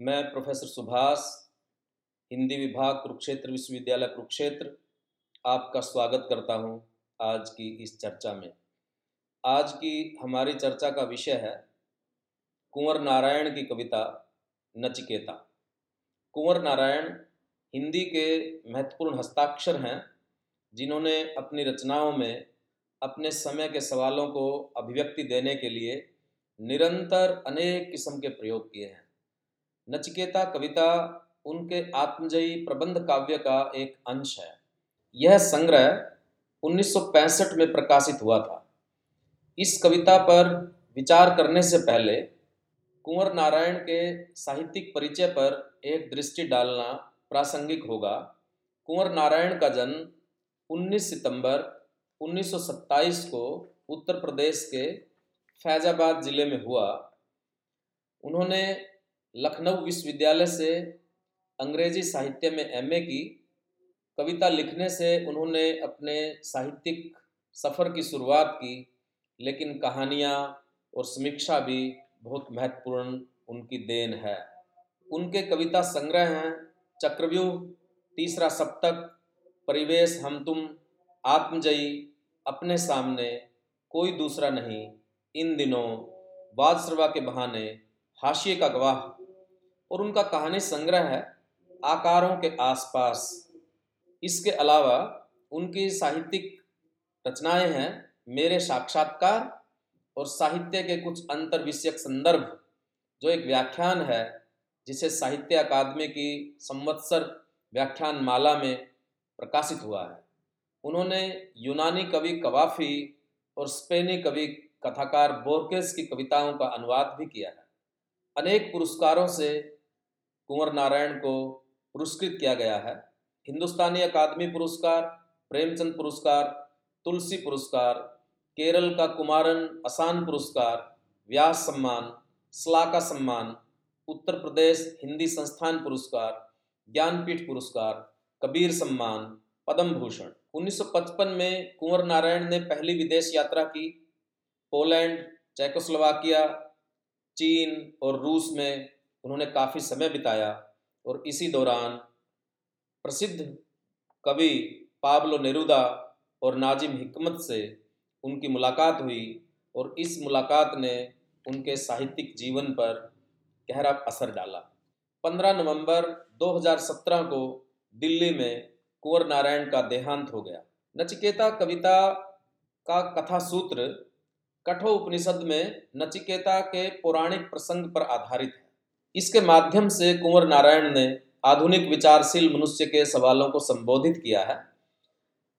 मैं प्रोफेसर सुभाष, हिंदी विभाग कुरुक्षेत्र विश्वविद्यालय कुरुक्षेत्र आपका स्वागत करता हूँ आज की इस चर्चा में। आज की हमारी चर्चा का विषय है कुंवर नारायण की कविता नचिकेता। कुंवर नारायण हिंदी के महत्वपूर्ण हस्ताक्षर हैं, जिन्होंने अपनी रचनाओं में अपने समय के सवालों को अभिव्यक्ति देने के लिए निरंतर अनेक किस्म के प्रयोग किए हैं। नचिकेता कविता उनके आत्मजयी प्रबंध काव्य का एक अंश है। यह संग्रह 1965 में प्रकाशित हुआ था। इस कविता पर विचार करने से पहले कुंवर नारायण के साहित्यिक परिचय पर एक दृष्टि डालना प्रासंगिक होगा। कुंवर नारायण का जन्म 19 सितंबर 1927 को उत्तर प्रदेश के फैजाबाद ज़िले में हुआ। उन्होंने लखनऊ विश्वविद्यालय से अंग्रेज़ी साहित्य में एमए की कविता लिखने से उन्होंने अपने साहित्यिक सफ़र की शुरुआत की, लेकिन कहानियाँ और समीक्षा भी बहुत महत्वपूर्ण उनकी देन है। उनके कविता संग्रह हैं, चक्रव्यूह, तीसरा सप्तक, परिवेश हम तुम, आत्मजयी, अपने सामने, कोई दूसरा नहीं, इन दिनों, बादशरवा के बहाने, हाशिए का गवाह और उनका कहानी संग्रह है आकारों के आसपास। इसके अलावा उनकी साहित्यिक रचनाएँ हैं मेरे साक्षात्कार और साहित्य के कुछ अंतर विषयक संदर्भ, जो एक व्याख्यान है, जिसे साहित्य अकादमी की संवत्सर व्याख्यान माला में प्रकाशित हुआ है। उन्होंने यूनानी कवि कवाफी और स्पेनी कवि कथाकार बोर्केस की कविताओं का अनुवाद भी किया है। अनेक पुरस्कारों से कुंवर नारायण को पुरस्कृत किया गया है। हिंदुस्तानी अकादमी पुरस्कार, प्रेमचंद पुरस्कार, तुलसी पुरस्कार, केरल का कुमारन असान पुरस्कार, व्यास सम्मान, सलाका सम्मान, उत्तर प्रदेश हिंदी संस्थान पुरस्कार, ज्ञानपीठ पुरस्कार, कबीर सम्मान, पद्म भूषण। 1955 में कुंवर नारायण ने पहली विदेश यात्रा की। पोलैंड, चेकोस्लोवाकिया, चीन और रूस में उन्होंने काफ़ी समय बिताया और इसी दौरान प्रसिद्ध कवि पाब्लो नेरुदा और नाजिम हिकमत से उनकी मुलाकात हुई और इस मुलाकात ने उनके साहित्यिक जीवन पर गहरा असर डाला। 15 नवंबर 2017 को दिल्ली में कुंवर नारायण का देहांत हो गया। नचिकेता कविता का कथा सूत्र कठो उपनिषद में नचिकेता के पौराणिक प्रसंग पर आधारित है। इसके माध्यम से कुंवर नारायण ने आधुनिक विचारशील मनुष्य के सवालों को संबोधित किया है।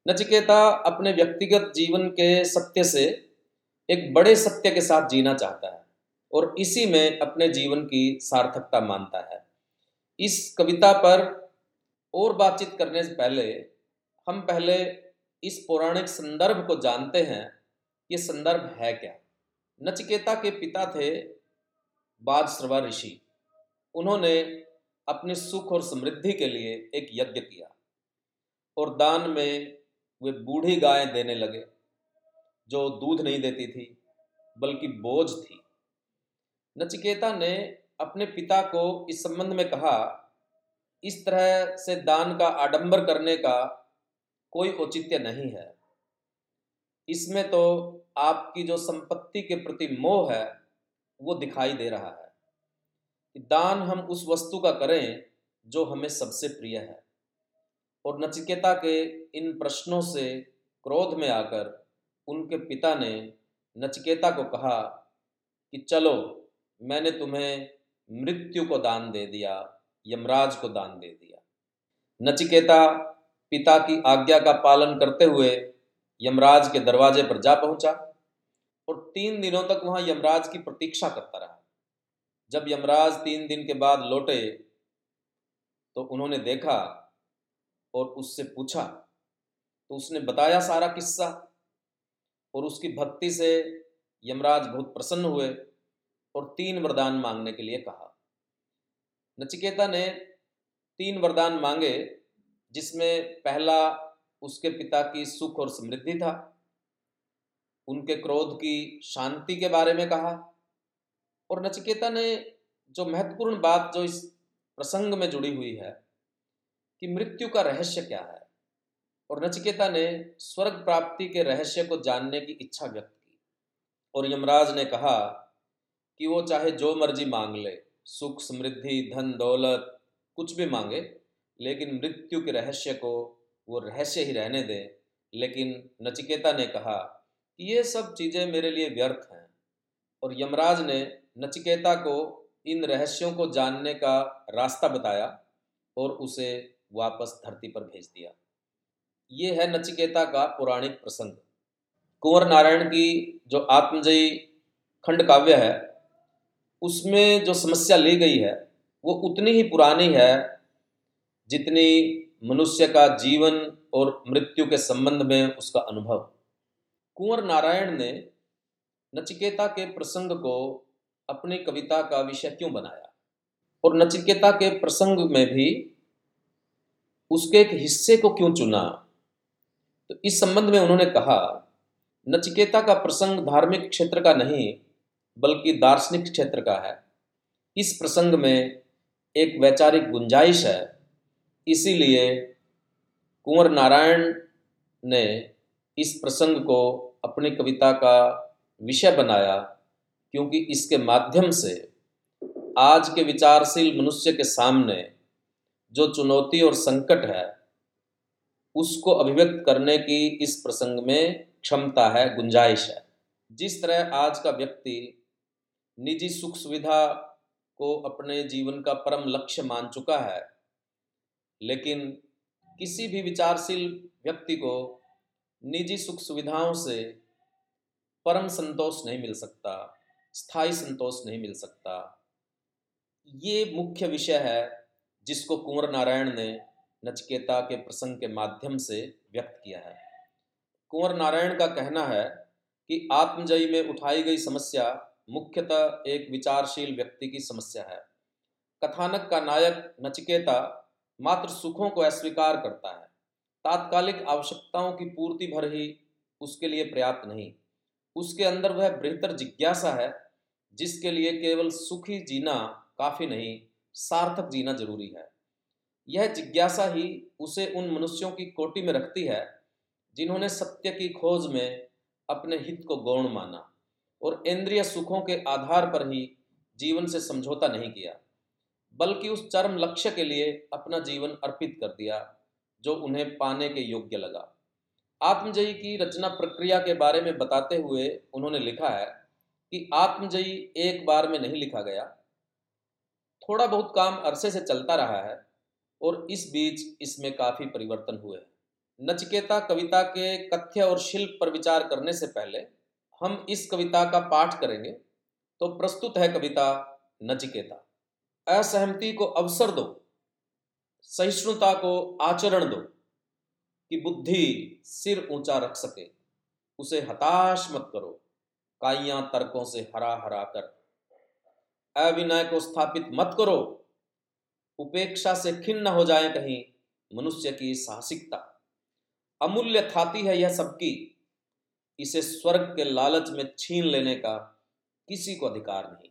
नचिकेता अपने व्यक्तिगत जीवन के सत्य से एक बड़े सत्य के साथ जीना चाहता है और इसी में अपने जीवन की सार्थकता मानता है। इस कविता पर और बातचीत करने से पहले हम पहले इस पौराणिक संदर्भ को जानते हैं, ये संदर्भ है क्या? नचिकेता के पिता थे बादश्रवा ऋषि। उन्होंने अपने सुख और समृद्धि के लिए एक यज्ञ किया और दान में वे बूढ़ी गायें देने लगे, जो दूध नहीं देती थी, बल्कि बोझ थी। नचिकेता ने अपने पिता को इस संबंध में कहा, इस तरह से दान का आडंबर करने का कोई औचित्य नहीं है। इसमें तो आपकी जो संपत्ति के प्रति मोह है, वो दिखाई दे रहा है। दान हम उस वस्तु का करें जो हमें सबसे प्रिय है। और नचिकेता के इन प्रश्नों से क्रोध में आकर उनके पिता ने नचिकेता को कहा कि चलो, मैंने तुम्हें मृत्यु को दान दे दिया, यमराज को दान दे दिया। नचिकेता पिता की आज्ञा का पालन करते हुए यमराज के दरवाजे पर जा पहुँचा और तीन दिनों तक वहाँ यमराज की प्रतीक्षा करता रहा। जब यमराज तीन दिन के बाद लौटे तो उन्होंने देखा और उससे पूछा तो उसने बताया सारा किस्सा और उसकी भक्ति से यमराज बहुत प्रसन्न हुए और तीन वरदान मांगने के लिए कहा। नचिकेता ने तीन वरदान मांगे, जिसमें पहला उसके पिता की सुख और समृद्धि था, उनके क्रोध की शांति के बारे में कहा और नचिकेता ने जो महत्वपूर्ण बात जो इस प्रसंग में जुड़ी हुई है कि मृत्यु का रहस्य क्या है, और नचिकेता ने स्वर्ग प्राप्ति के रहस्य को जानने की इच्छा व्यक्त की। और यमराज ने कहा कि वो चाहे जो मर्ज़ी मांग ले, सुख, समृद्धि, धन, दौलत, कुछ भी मांगे, लेकिन मृत्यु के रहस्य को वो रहस्य ही रहने दे। लेकिन नचिकेता ने कहा कि ये सब चीज़ें मेरे लिए व्यर्थ हैं। और यमराज ने नचिकेता को इन रहस्यों को जानने का रास्ता बताया और उसे वापस धरती पर भेज दिया। ये है नचिकेता का पौराणिक प्रसंग। कुंवर नारायण की जो आत्मजयी खंड काव्य है, उसमें जो समस्या ली गई है, वो उतनी ही पुरानी है जितनी मनुष्य का जीवन और मृत्यु के संबंध में उसका अनुभव। कुंवर नारायण ने नचिकेता के प्रसंग को अपनी कविता का विषय क्यों बनाया? और नचिकेता के प्रसंग में भी उसके एक हिस्से को क्यों चुना? तो इस संबंध में उन्होंने कहा, नचिकेता का प्रसंग धार्मिक क्षेत्र का नहीं, बल्कि दार्शनिक क्षेत्र का है। इस प्रसंग में एक वैचारिक गुंजाइश है। इसीलिए कुंवर नारायण ने इस प्रसंग को अपनी कविता का विषय बनाया क्योंकि इसके माध्यम से आज के विचारशील मनुष्य के सामने जो चुनौती और संकट है, उसको अभिव्यक्त करने की इस प्रसंग में क्षमता है, गुंजाइश है। जिस तरह आज का व्यक्ति निजी सुख सुविधा को अपने जीवन का परम लक्ष्य मान चुका है, लेकिन किसी भी विचारशील व्यक्ति को निजी सुख सुविधाओं से परम संतोष नहीं मिल सकता। स्थायी संतोष नहीं मिल सकता। ये मुख्य विषय है जिसको कुंवर नारायण ने नचकेता के प्रसंग के माध्यम से व्यक्त किया है। कुंवर नारायण का कहना है कि आत्मजयी में उठाई गई समस्या मुख्यतः एक विचारशील व्यक्ति की समस्या है। कथानक का नायक नचकेता मात्र सुखों को अस्वीकार करता है। तात्कालिक आवश्यकताओं की पूर्ति भर ही उसके लिए पर्याप्त नहीं। उसके अंदर वह बेहतर जिज्ञासा है, जिसके लिए केवल सुखी जीना काफ़ी नहीं, सार्थक जीना ज़रूरी है। यह जिज्ञासा ही उसे उन मनुष्यों की कोटि में रखती है, जिन्होंने सत्य की खोज में अपने हित को गौण माना और इंद्रिय सुखों के आधार पर ही जीवन से समझौता नहीं किया, बल्कि उस चरम लक्ष्य के लिए अपना जीवन अर्पित कर दिया, जो उन्हें पाने के योग्य लगा। आत्मजयी की रचना प्रक्रिया के बारे में बताते हुए उन्होंने लिखा है कि आत्मजयी एक बार में नहीं लिखा गया। थोड़ा बहुत काम अरसे से चलता रहा है और इस बीच इसमें काफ़ी परिवर्तन हुए। नचिकेता कविता के कथ्य और शिल्प पर विचार करने से पहले हम इस कविता का पाठ करेंगे। तो प्रस्तुत है कविता नचिकेता। असहमति को अवसर दो, सहिष्णुता को आचरण दो। कि बुद्धि सिर ऊँचा रख सके। उसे हताश मत करो। काइया तर्कों से हरा हरा कर। अविनय को स्थापित मत करो। उपेक्षा से खिन्न हो जाए कहीं मनुष्य की साहसिकता। अमूल्य थाती है यह सबकी इसे स्वर्ग के लालच में छीन लेने का किसी को अधिकार नहीं।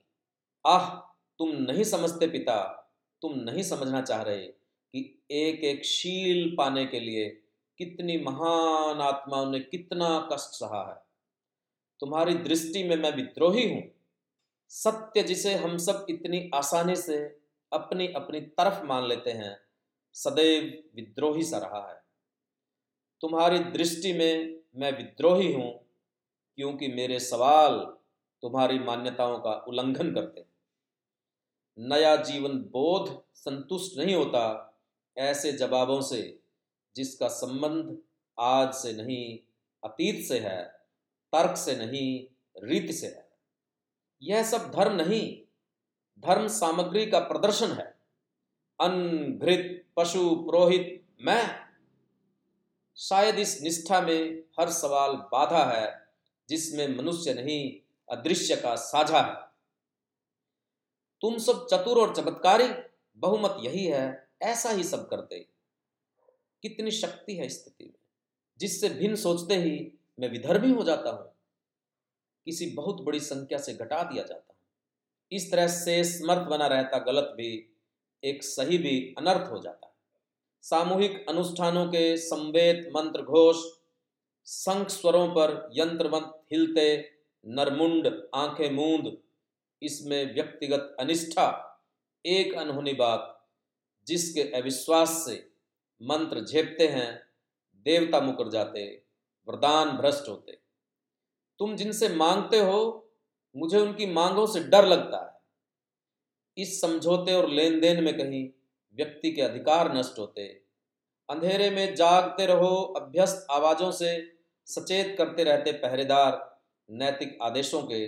आह, तुम नहीं समझते पिता। तुम नहीं समझना चाह रहे कि एक एक शील पाने के लिए कितनी महान आत्माओं ने कितना कष्ट सहा है। तुम्हारी दृष्टि में मैं विद्रोही हूँ। सत्य जिसे हम सब इतनी आसानी से अपनी अपनी तरफ़ मान लेते हैं, सदैव विद्रोही सा रहा है। तुम्हारी दृष्टि में मैं विद्रोही हूँ, क्योंकि मेरे सवाल तुम्हारी मान्यताओं का उल्लंघन करते नया जीवन बोध संतुष्ट नहीं होता, ऐसे जवाबों से जिसका संबंध आज से नहीं, अतीत से है, तर्क से नहीं, रीति से है। यह सब धर्म नहीं, धर्म सामग्री का प्रदर्शन है। अन्न घृत पशु, पुरोहित, मैं, शायद इस निष्ठा में हर सवाल बाधा है, जिसमें मनुष्य नहीं, अदृश्य का साझा है। तुम सब चतुर और चमत्कारी, बहुमत यही है, ऐसा ही सब करते। कितनी शक्ति है स्थिति में। जिससे भिन्न सोचते ही मैं विधर्मी हो जाता हूँ, किसी बहुत बड़ी संख्या से घटा दिया जाता हूँ। इस तरह से समर्थ बना रहता गलत भी, एक सही भी अनर्थ हो जाता है। सामूहिक अनुष्ठानों के संवेद, मंत्र, घोष संख स्वरों पर यंत्रवंत हिलते, नरमुंड, आँखें, मूंद, इसमें व्यक्तिगत अनिष्ठा, एक अनहोनी बात, जिसके अविश्वास से मंत्र झेपते हैं, देवता मुकर जाते, वरदान भ्रष्ट होते। तुम जिनसे मांगते हो, मुझे उनकी मांगों से डर लगता है। इस समझौते और लेन देन में कहीं व्यक्ति के अधिकार नष्ट होते। अंधेरे में जागते रहो, अभ्यस्त आवाजों से सचेत करते रहते पहरेदार, नैतिक आदेशों के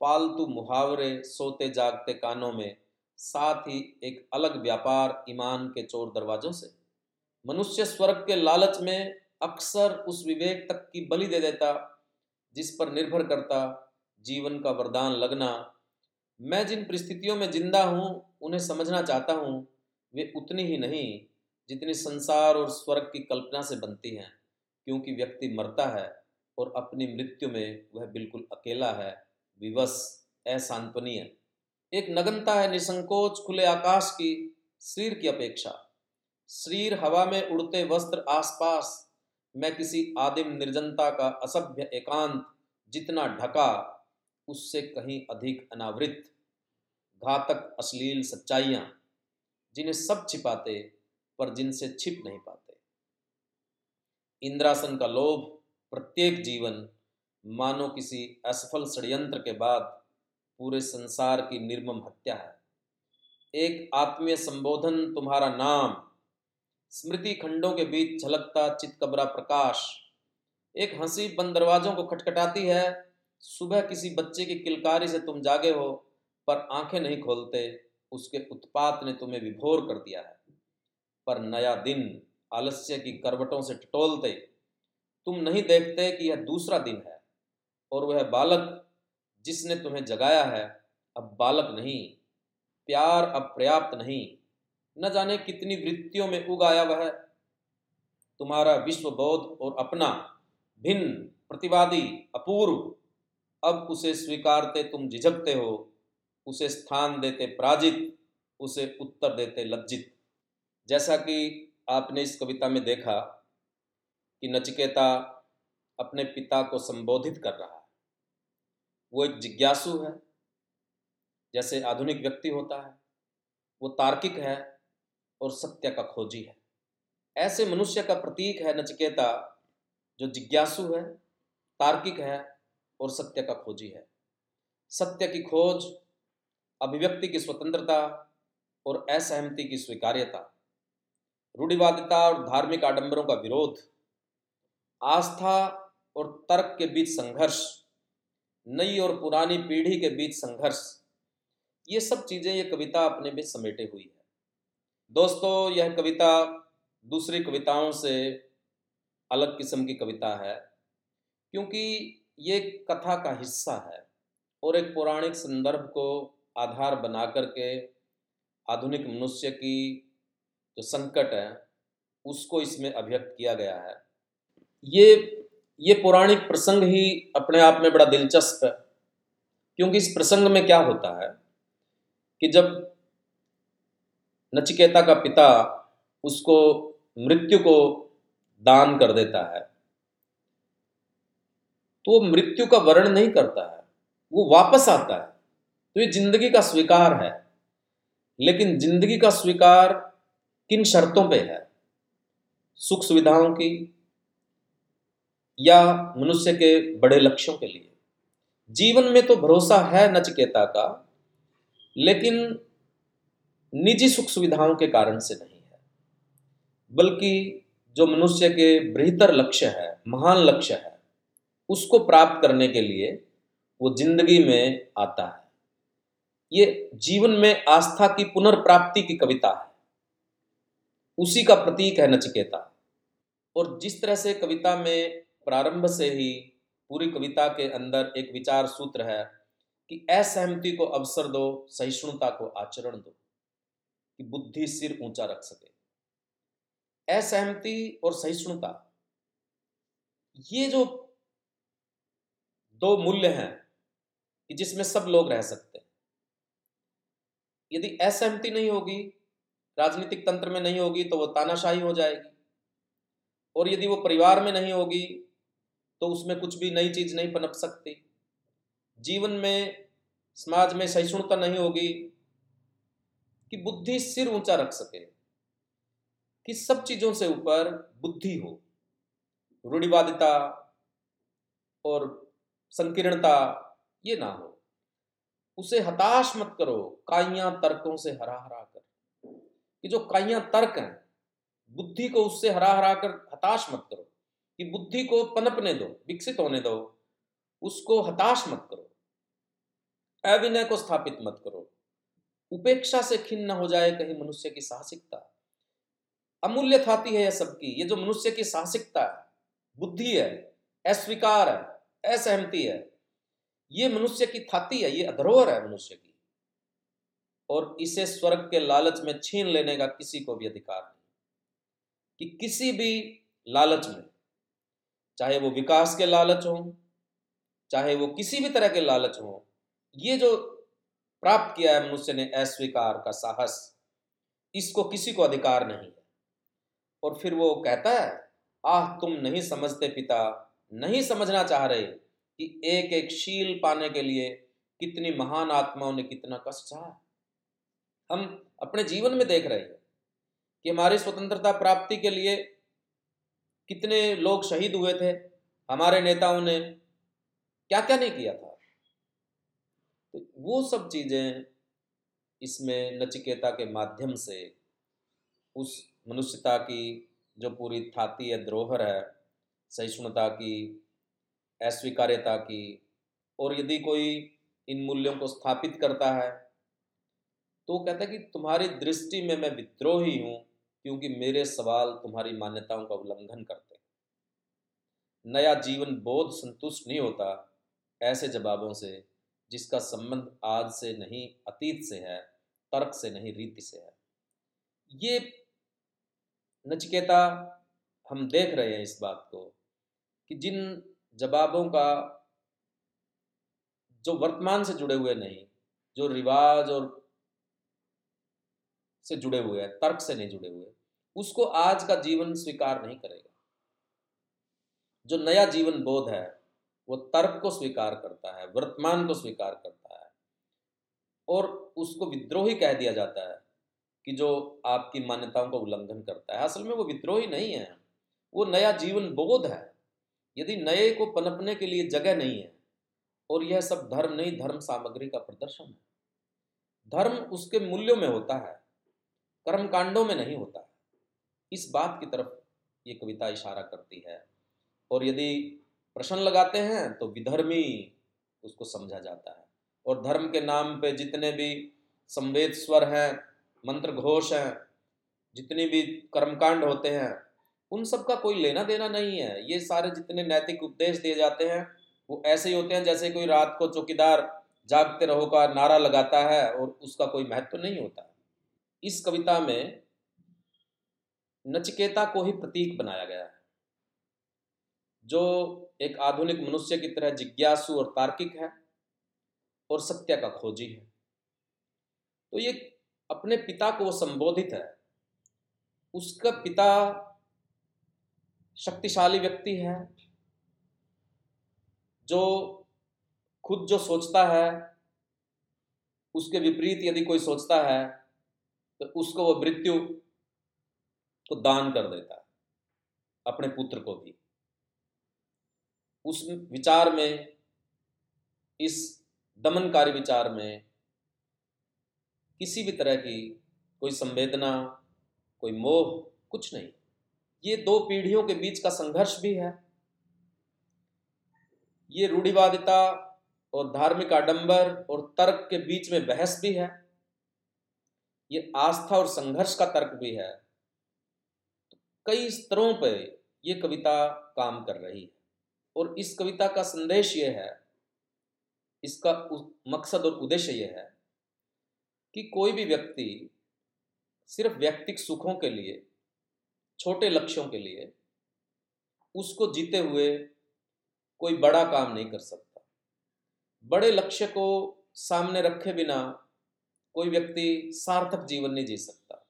पालतू मुहावरे सोते जागते कानों में, साथ ही एक अलग व्यापार ईमान के चोर दरवाजों से। मनुष्य स्वर्ग के लालच में अक्सर उस विवेक तक की बलि दे देता, जिस पर निर्भर करता, जीवन का वरदान लगना। मैं जिन परिस्थितियों में ज़िंदा हूँ, उन्हें समझना चाहता हूँ, वे उतनी ही नहीं, जितनी संसार और स्वर्ग की कल्पना से बनती हैं, क्योंकि व्यक्ति मरता है और अपनी मृत्यु में वह बिल्कुल अकेला है, विवश असांत्वनीय एक नगनता है निसंकोच खुले आकाश की शरीर की अपेक्षा। शरीर हवा में उड़ते वस्त्र आसपास। मैं किसी आदिम निर्जनता का असभ्य एकांत जितना ढका, उससे कहीं अधिक अनावृत। घातक अश्लील सच्चाइयाँ, जिन्हें सब छिपाते पर जिनसे छिप नहीं पाते। इंद्रासन का लोभ, प्रत्येक जीवन मानो किसी असफल षड्यंत्र के बाद पूरे संसार की निर्मम हत्या है। एक आत्मीय संबोधन तुम्हारा नाम स्मृति खंडों के बीच झलकता चितकबरा प्रकाश। एक हँसी बंद दरवाजों को खटखटाती है। सुबह किसी बच्चे की किलकारी से तुम जागे हो, पर आँखें नहीं खोलते। उसके उत्पात ने तुम्हें विभोर कर दिया है। पर नया दिन आलस्य की करवटों से टटोलते। तुम नहीं देखते कि यह दूसरा दिन है, और वह बालक जिसने तुम्हें जगाया है, अब बालक नहीं, प्यार अब पर्याप्त नहीं। न जाने कितनी वृत्तियों में उगाया वह तुम्हारा विश्व बोध और अपना भिन्न प्रतिवादी अपूर्व, अब उसे स्वीकारते तुम झिझकते हो, उसे स्थान देते पराजित, उसे उत्तर देते लज्जित। जैसा कि आपने इस कविता में देखा कि नचिकेता अपने पिता को संबोधित कर रहा है। वो एक जिज्ञासु है, जैसे आधुनिक व्यक्ति होता है, वो तार्किक है और सत्य का खोजी है। ऐसे मनुष्य का प्रतीक है नचिकेता, जो जिज्ञासु है, तार्किक है और सत्य का खोजी है। सत्य की खोज, अभिव्यक्ति की स्वतंत्रता और असहमति की स्वीकार्यता, रूढ़िवादिता और धार्मिक आडंबरों का विरोध, आस्था और तर्क के बीच संघर्ष, नई और पुरानी पीढ़ी के बीच संघर्ष, ये सब चीज़ें ये कविता अपने में समेटे हुई है। दोस्तों, यह कविता दूसरी कविताओं से अलग किस्म की कविता है, क्योंकि ये कथा का हिस्सा है और एक पौराणिक संदर्भ को आधार बना करके आधुनिक मनुष्य की जो संकट है, उसको इसमें अभिव्यक्त किया गया है। ये ये पौराणिक प्रसंग ही अपने आप में बड़ा दिलचस्प है, क्योंकि इस प्रसंग में क्या होता है कि जब नचिकेता का पिता उसको मृत्यु को दान कर देता है। तो वो मृत्यु का वर्ण नहीं करता है, वो वापस आता है। तो ये ज़िंदगी का स्वीकार है, लेकिन ज़िंदगी का स्वीकार किन शर्तों पे है? सुख सुविधाओं की या मनुष्य के बड़े लक्ष्यों के लिए? जीवन में तो भरोसा है नचकेता का, लेकिन निजी सुख सुविधाओं के कारण से नहीं है, बल्कि जो मनुष्य के बेहतर लक्ष्य है, महान लक्ष्य है, उसको प्राप्त करने के लिए वो ज़िंदगी में आता है। ये जीवन में आस्था की पुनर्प्राप्ति की कविता है। उसी का प्रतीक है नचिकेता। और जिस तरह से कविता में प्रारंभ से ही पूरी कविता के अंदर एक विचार सूत्र है कि असहमति को अवसर दो, सहिष्णुता को आचरण दो। कि बुद्धि सिर ऊँचा रख सके। असहमति और सहिष्णुता, ये जो दो मूल्य हैं कि जिसमें सब लोग रह सकते हैं। यदि असहमति नहीं होगी, राजनीतिक तंत्र में नहीं होगी तो वो तानाशाही हो जाएगी। और यदि वो परिवार में नहीं होगी तो उसमें कुछ भी नई चीज़ नहीं पनप सकती। जीवन में, समाज में सहिष्णुता नहीं होगी कि बुद्धि सिर ऊँचा रख सके, कि सब चीज़ों से ऊपर बुद्धि हो। रूढ़िवादिता और संकीर्णता ये ना हो। उसे हताश मत करो, काइया तर्कों से हरा हरा कर। कि जो काइया तर्क हैं, बुद्धि को उससे हरा हरा कर हताश मत करो। कि बुद्धि को पनपने दो, विकसित होने दो, उसको हताश मत करो। अविनय को स्थापित मत करो। उपेक्षा से खिन्न न हो जाए कहीं मनुष्य की साहसिकता। अमूल्य थाती है यह सबकी। ये जो मनुष्य की साहसिकता है, बुद्धि है, अस्वीकार है, असहमति है, ये मनुष्य की थाती है, ये अधरोहर है मनुष्य की। और इसे स्वर्ग के लालच में छीन लेने का किसी को भी अधिकार नहीं। कि किसी भी लालच में, चाहे वो विकास के लालच हो, चाहे वो किसी भी तरह के लालच हो, ये जो प्राप्त किया है मनुष्य ने अस्वीकार का साहस। इसको किसी को अधिकार नहीं है। और फिर वो कहता है, आह, तुम नहीं समझते पिता, नहीं समझना चाह रहे कि एक एक शील पाने के लिए कितनी महान आत्माओं ने कितना कष्ट सहा हम अपने जीवन में देख रहे हैं कि हमारी स्वतंत्रता प्राप्ति के लिए कितने लोग शहीद हुए थे, हमारे नेताओं ने क्या क्या नहीं किया था। तो वो सब चीज़ें इसमें नचिकेता के माध्यम से उस मनुष्यता की जो पूरी थाती है द्रोहर है, सहिष्णुता की, अस्वीकार्यता की, और यदि कोई इन मूल्यों को स्थापित करता है तो वो कहता है कि तुम्हारी दृष्टि में मैं विद्रोही हूँ क्योंकि मेरे सवाल तुम्हारी मान्यताओं का उल्लंघन करते हैं। नया जीवन बोध संतुष्ट नहीं होता, ऐसे जवाबों से जिसका संबंध आज से नहीं, अतीत से है, तर्क से नहीं, रीति से है। ये नचिकेता हम देख रहे हैं इस बात को कि जिन जवाबों का जो वर्तमान से जुड़े हुए नहीं, जो रिवाज और से जुड़े हुए हैं, तर्क से नहीं जुड़े हुए, उसको आज का जीवन स्वीकार नहीं करेगा। जो नया जीवन बोध है वो तर्क को स्वीकार करता है, वर्तमान को स्वीकार करता है। और उसको विद्रोही कह दिया जाता है कि जो आपकी मान्यताओं का उल्लंघन करता है। असल में वो विद्रोही नहीं है। वो नया जीवन बोध है। यदि नए को पनपने के लिए जगह नहीं है, और यह सब धर्म नहीं, धर्म सामग्री का प्रदर्शन है। धर्म उसके मूल्यों में होता है कर्म कांडों में नहीं होता है। इस बात की तरफ़ ये कविता इशारा करती है। और यदि प्रश्न लगाते हैं तो विधर्मी उसको समझा जाता है। और धर्म के नाम पे जितने भी संवेद स्वर हैं, मंत्र घोष हैं, जितनी भी कर्मकांड होते हैं, उन सब का कोई लेना देना नहीं है। ये सारे जितने नैतिक उपदेश दिए जाते हैं, वो ऐसे ही होते हैं जैसे कोई रात को चौकीदार जागते रहो का नारा लगाता है और उसका कोई महत्व तो नहीं होता। इस कविता में नचिकेता को ही प्रतीक बनाया गया है। जो एक आधुनिक मनुष्य की तरह जिज्ञासु और तार्किक है और सत्य का खोजी है। तो ये अपने पिता को वो संबोधित है। उसका पिता शक्तिशाली व्यक्ति है, जो खुद जो सोचता है, उसके विपरीत यदि कोई सोचता है तो उसको वो मृत्यु को दान कर देता है, अपने पुत्र को भी। उस विचार में, इस दमनकारी विचार में किसी भी तरह की कोई संवेदना, कोई मोह, कुछ नहीं। ये दो पीढ़ियों के बीच का संघर्ष भी है। ये रूढ़िवादिता और धार्मिक आडंबर और तर्क के बीच में बहस भी है। ये आस्था और संघर्ष का तर्क भी है। तो कई स्तरों पर यह कविता काम कर रही है। और इस कविता का संदेश ये है, इसका मकसद और उद्देश्य यह है कि कोई भी व्यक्ति सिर्फ़ व्यक्तिक सुखों के लिए, छोटे लक्ष्यों के लिए, उसको जीते हुए कोई बड़ा काम नहीं कर सकता। बड़े लक्ष्य को सामने रखे बिना कोई व्यक्ति सार्थक जीवन नहीं जी सकता।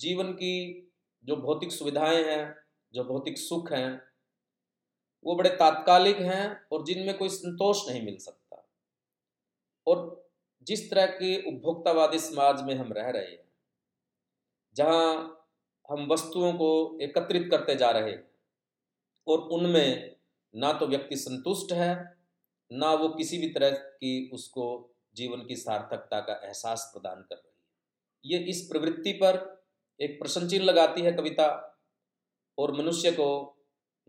जीवन की जो भौतिक सुविधाएँ हैं, जो भौतिक सुख हैं वो बड़े तात्कालिक हैं और जिनमें कोई संतोष नहीं मिल सकता। और जिस तरह के उपभोक्तावादी समाज में हम रह रहे हैं, जहाँ हम वस्तुओं को एकत्रित करते जा रहे हैं और उनमें ना तो व्यक्ति संतुष्ट है, ना वो किसी भी तरह की उसको जीवन की सार्थकता का एहसास प्रदान कर रही है। ये इस प्रवृत्ति पर एक प्रश्न चिन्ह लगाती है कविता और मनुष्य को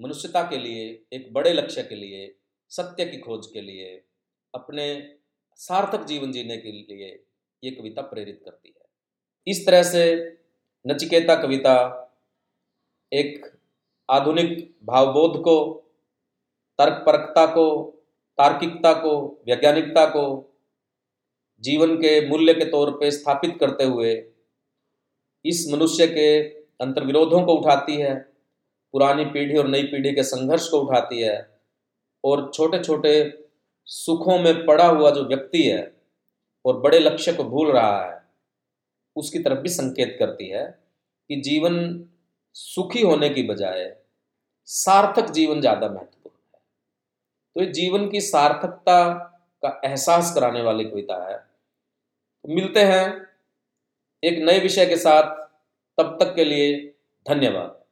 मनुष्यता के लिए, एक बड़े लक्ष्य के लिए, सत्य की खोज के लिए, अपने सार्थक जीवन जीने के लिए ये कविता प्रेरित करती है। इस तरह से नचिकेता कविता एक आधुनिक भावबोध को तर्क तर्कपरकता को, तार्किकता को, वैज्ञानिकता को, जीवन के मूल्य के तौर पे स्थापित करते हुए इस मनुष्य के अंतर्विरोधों को उठाती है। पुरानी पीढ़ी और नई पीढ़ी के संघर्ष को उठाती है और छोटे छोटे सुखों में पड़ा हुआ जो व्यक्ति है और बड़े लक्ष्य को भूल रहा है, उसकी तरफ़ भी संकेत करती है कि जीवन सुखी होने की बजाय सार्थक जीवन ज़्यादा महत्वपूर्ण है। तो ये जीवन की सार्थकता का एहसास कराने वाली कविता है। तो मिलते हैं एक नए विषय के साथ, तब तक के लिए धन्यवाद।